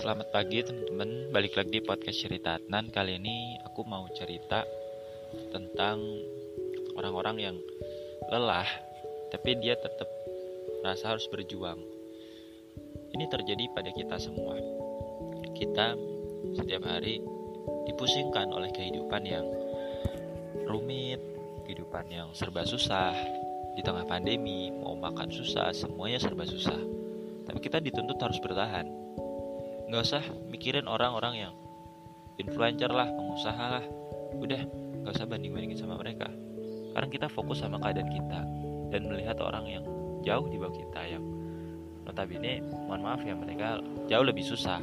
Selamat pagi teman-teman, balik lagi di podcast cerita Adnan. Kali ini aku mau cerita tentang orang-orang yang lelah Tapi dia tetap merasa harus berjuang. Ini terjadi pada kita semua. Kita setiap hari dipusingkan oleh kehidupan yang rumit Kehidupan yang serba susah. Di tengah pandemi, mau makan susah, semuanya serba susah. Tapi kita dituntut harus bertahan nggak usah mikirin orang-orang yang influencer lah pengusaha lah. Udah nggak usah banding bandingin sama mereka. Sekarang kita fokus sama keadaan kita dan melihat orang yang jauh di bawah kita yang notabene mohon maaf ya mereka jauh lebih susah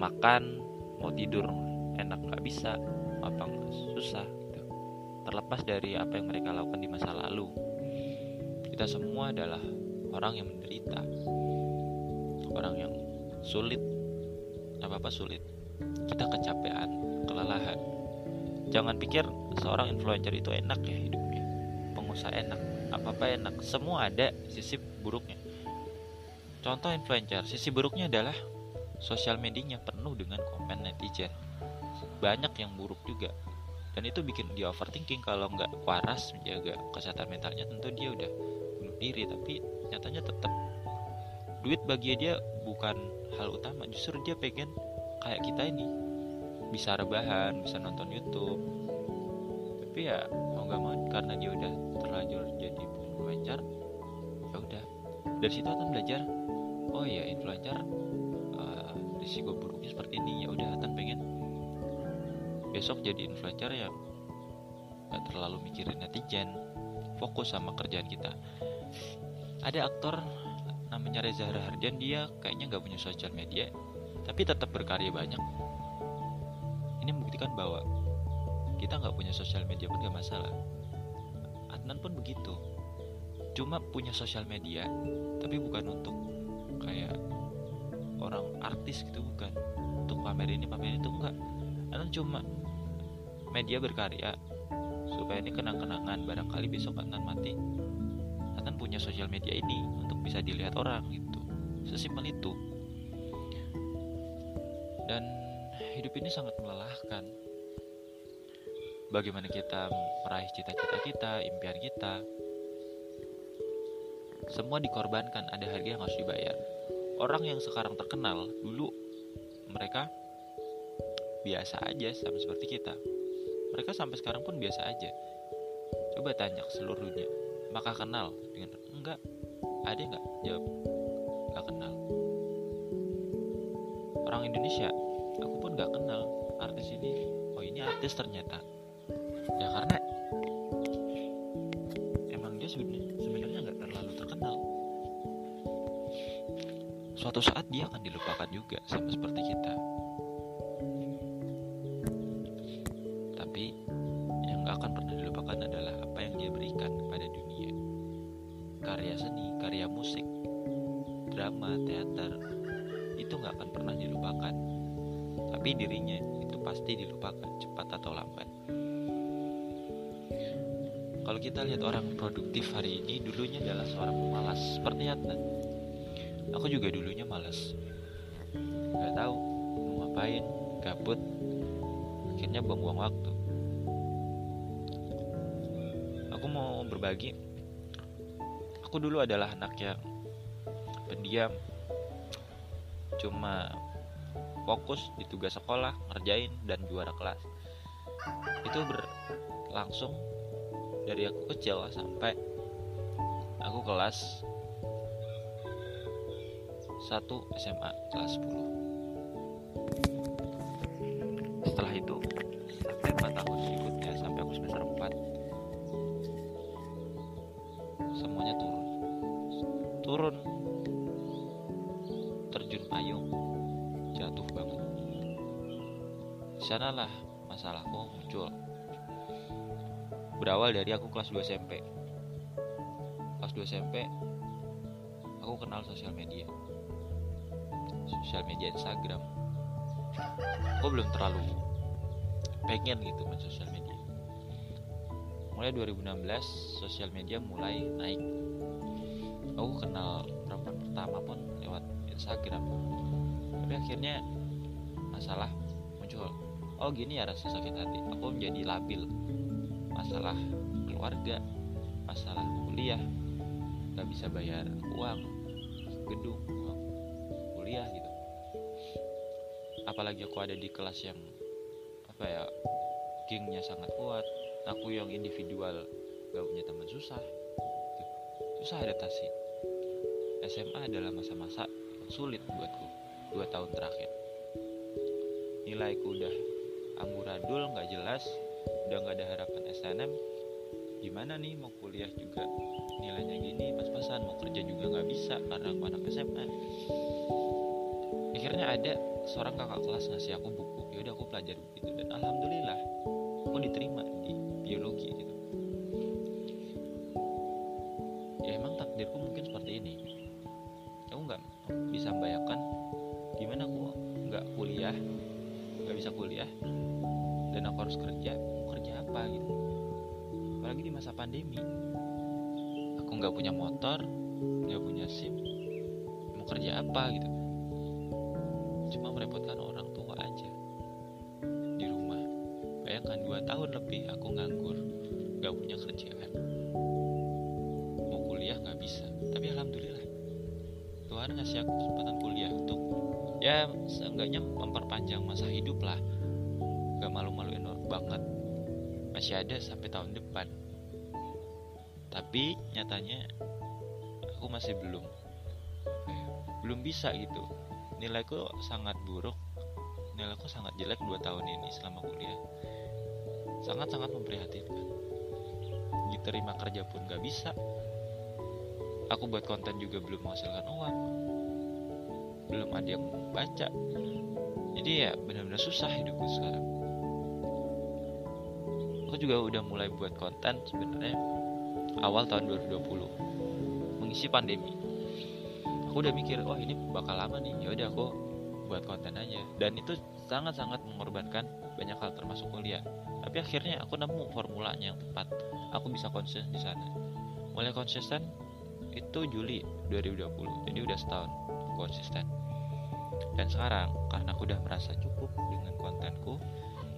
makan mau tidur enak nggak bisa apa susah gitu. terlepas dari apa yang mereka lakukan di masa lalu. Kita semua adalah orang yang menderita sulit. Apa-apa sulit. Kita kecapean kelelahan. Jangan pikir seorang influencer itu enak ya hidupnya. Pengusaha enak apa-apa enak. Semua ada sisi buruknya. Contoh influencer sisi buruknya adalah sosial medianya penuh dengan komen netizen. Banyak yang buruk juga. Dan itu bikin dia overthinking. Kalau nggak waras menjaga kesehatan mentalnya tentu dia udah bunuh diri. Tapi nyatanya tetap duit bagi dia bukan hal utama. Justru dia pengen kayak kita ini bisa rebahan bisa nonton YouTube. Tapi ya mau gak mau karena dia udah terlanjur jadi influencer ya udah. Dari situ Atan belajar oh ya influencer uh, risiko buruknya seperti ini. Ya udah Atan pengen besok jadi influencer ya gak terlalu mikirin netizen. Fokus sama kerjaan kita. Ada aktor namanya Reza Rahardian dia kayaknya nggak punya sosial media tapi tetap berkarya banyak. Ini membuktikan bahwa kita nggak punya sosial media pun gak masalah. Adnan pun begitu. Cuma punya sosial media tapi bukan untuk kayak orang artis gitu bukan. Untuk pamer ini pamer itu enggak. Adnan cuma media berkarya supaya ini kenang-kenangan barangkali besok Adnan mati Adnan punya sosial media ini bisa dilihat orang gitu. Sesimpel itu. Dan hidup ini sangat melelahkan. Bagaimana kita meraih cita-cita kita impian kita semua dikorbankan ada harga yang harus dibayar. Orang yang sekarang terkenal dulu mereka biasa aja sama seperti kita. Mereka sampai sekarang pun biasa aja. Coba tanya ke seluruh dunia maka kenal? Dengan enggak. Ada nggak jawab. Nggak kenal. Orang Indonesia aku pun nggak kenal. Artis ini oh ini artis ternyata. Ya karena emang dia sebenarnya sebenarnya nggak terlalu terkenal. Suatu saat dia akan dilupakan juga sama seperti kita dilupakan. Tapi dirinya itu pasti dilupakan cepat atau lambat. Kalau kita lihat orang produktif hari ini, dulunya adalah seorang pemalas seperti Adnan. Aku juga dulunya malas, nggak tahu mau ngapain, gabut, akhirnya buang-buang waktu. Aku mau berbagi aku dulu adalah anak yang pendiam cuma fokus di tugas sekolah ngerjain dan juara kelas. Itu berlangsung dari aku kecil sampai aku kelas 1 SMA kelas 10 setelah itu sampai 4 tahun berikutnya sampai aku semester 4 semuanya turun. Turun sanalah masalahku muncul. Berawal dari aku kelas 2 SMP kelas 2 SMP aku kenal sosial media. Sosial media Instagram. Aku belum terlalu pengen gitu main sosial media. Mulai 2016 sosial media mulai naik. Aku kenal perempuan pertama pun lewat Instagram. Tapi akhirnya masalah muncul oh gini ya rasa sakit hati. Aku menjadi labil. Masalah keluarga masalah kuliah. Nggak bisa bayar uang gedung uang kuliah gitu. Apalagi aku ada di kelas yang apa ya gengnya sangat kuat. Aku yang individual gak punya teman susah. Susah adaptasi. SMA adalah masa-masa sulit buatku dua tahun terakhir. Nilaiku udah amburadul nggak jelas udah nggak ada harapan SNM gimana nih mau kuliah juga? Nilainya gini pas-pasan. Mau kerja juga nggak bisa karena aku anak SMA akhirnya ada seorang kakak kelas ngasih aku buku. Yaudah aku pelajari itu. Dan alhamdulillah aku diterima di biologi gitu. Ya emang takdirku mungkin seperti ini. Aku nggak bisa membayangkan gimana aku nggak kuliah nggak bisa kuliah dan aku harus kerja kerja apa gitu. Apalagi di masa pandemi. Aku nggak punya motor nggak punya sim mau kerja apa gitu. Cuma merepotkan orang tua aja di rumah. Bayangkan dua tahun lebih aku nganggur nggak punya kerjaan. Mau kuliah nggak bisa tapi alhamdulillah Tuhan ngasih aku kesempatan kuliah untuk ya seenggaknya memperpanjang masa hidup lah. Nggak malu-maluin banget. Masih ada sampai tahun depan. Tapi nyatanya aku masih belum. Belum bisa gitu. Nilaiku sangat buruk. Nilaiku sangat jelek dua tahun ini selama kuliah. Sangat-sangat memprihatinkan. Diterima kerja pun gak bisa. Aku buat konten juga belum menghasilkan uang belum ada yang baca. Jadi ya benar-benar susah hidupku sekarang. Aku juga udah mulai buat konten sebenarnya awal tahun 2020 mengisi pandemi. Aku udah mikir oh ini bakal lama nih. Ya udah aku buat konten aja. Dan itu sangat-sangat mengorbankan banyak hal termasuk kuliah. Tapi akhirnya aku nemu formulanya yang tepat. Aku bisa konsisten di sana. Mulai konsisten itu Juli 2020 jadi udah setahun konsisten dan sekarang karena aku udah merasa cukup dengan kontenku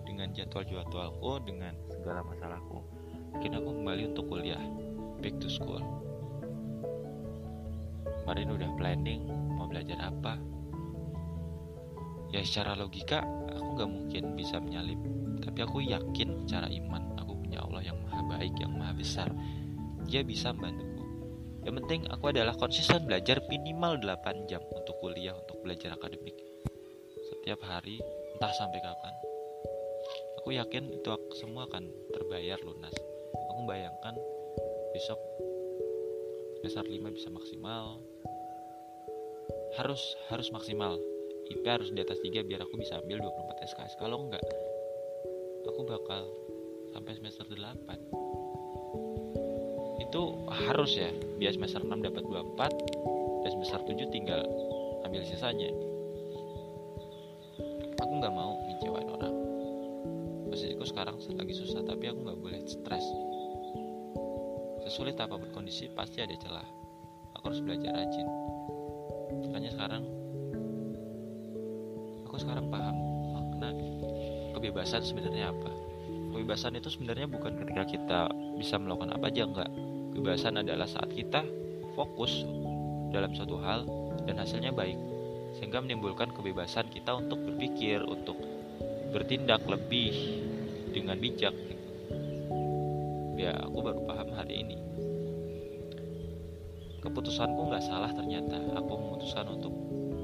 dengan jadwal-jadwalku dengan segala masalahku akhirnya aku kembali untuk kuliah. Back to school. Kemarin udah planning mau belajar apa. Ya secara logika aku nggak mungkin bisa menyalip. Tapi aku yakin secara iman aku punya Allah yang maha baik yang maha besar. Dia bisa membantuku yang penting aku adalah konsisten belajar minimal 8 jam untuk kuliah untuk belajar akademik. Setiap hari entah sampai kapan aku yakin itu semua akan terbayar lunas. Aku bayangkan besok semester 5 bisa maksimal. Harus harus maksimal. IP harus di atas 3 biar aku bisa ambil 24 SKS kalau enggak aku bakal sampai semester 8 itu harus ya. Biar semester 6 dapat 24 dan semester 7 tinggal ambil sisanya. Aku nggak mau ngecewain orang. Posisiku sekarang lagi susah tapi aku nggak boleh stres. Sesulit apa pun kondisi pasti ada celah. Aku harus belajar rajin. Makanya sekarang aku sekarang paham makna kebebasan sebenarnya apa. Kebebasan itu sebenarnya bukan ketika kita bisa melakukan apa aja enggak kebebasan adalah saat kita fokus dalam suatu hal dan hasilnya baik sehingga menimbulkan kebebasan kita untuk berpikir untuk bertindak lebih dengan bijak. Ya aku baru paham hari ini. Keputusanku nggak salah ternyata. Aku memutuskan untuk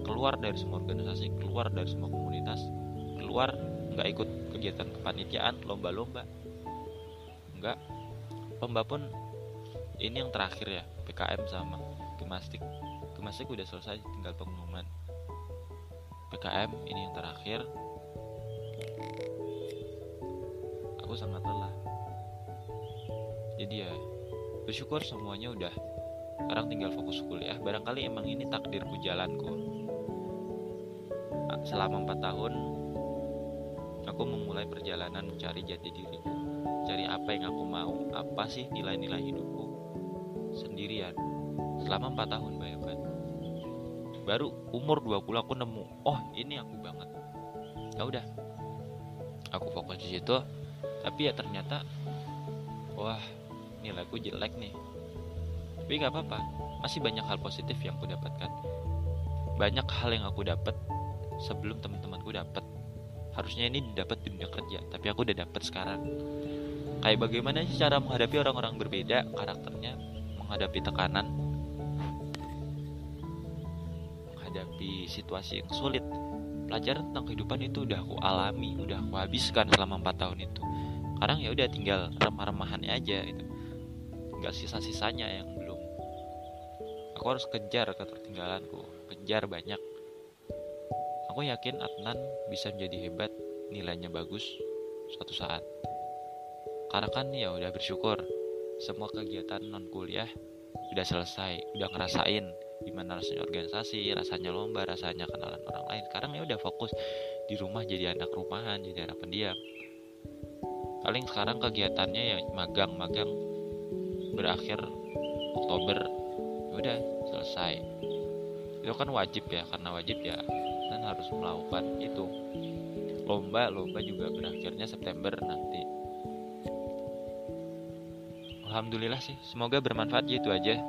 keluar dari semua organisasi keluar dari semua komunitas keluar nggak ikut kegiatan kepanitiaan lomba-lomba. Nggak. Lomba pun ini yang terakhir ya PKM sama gemastik gemastik udah selesai tinggal pengumuman. PKM ini yang terakhir. Aku sangat lelah. Jadi ya bersyukur semuanya udah. Sekarang tinggal fokus kuliah. Barangkali emang ini takdirku jalanku. Selama empat tahun aku memulai perjalanan mencari jati diriku cari apa yang aku mau. Apa sih nilai-nilai hidupku sendirian. Selama empat tahun bayangkan baru umur 20 aku nemu oh ini aku banget. Ya udah aku fokus di situ. Tapi ya ternyata wah nilaiku jelek nih. Tapi nggak apa-apa masih banyak hal positif yang aku dapatkan. Banyak hal yang aku dapat sebelum teman-temanku dapat harusnya ini didapat di dunia kerja tapi aku udah dapat sekarang. Kayak bagaimana sih cara menghadapi orang-orang berbeda karakternya menghadapi tekanan menghadapi situasi yang sulit. Pelajaran tentang kehidupan itu udah aku alami udah aku habiskan selama empat tahun itu. Sekarang ya udah tinggal remah-remahannya aja itu tinggal sisa-sisanya yang belum. Aku harus kejar ketertinggalanku kejar banyak. Aku yakin Adnan bisa menjadi hebat nilainya bagus suatu saat. Karena kan ya udah bersyukur semua kegiatan non kuliah udah selesai udah ngerasain gimana rasanya organisasi rasanya lomba rasanya kenalan orang lain. Sekarang ya udah fokus di rumah jadi anak rumahan jadi anak pendiam. Paling sekarang kegiatannya ya magang-magang berakhir Oktober ya udah selesai. Itu kan wajib ya karena wajib ya dan harus melakukan itu. Lomba lomba juga berakhirnya September nanti Alhamdulillah sih. Semoga bermanfaat gitu aja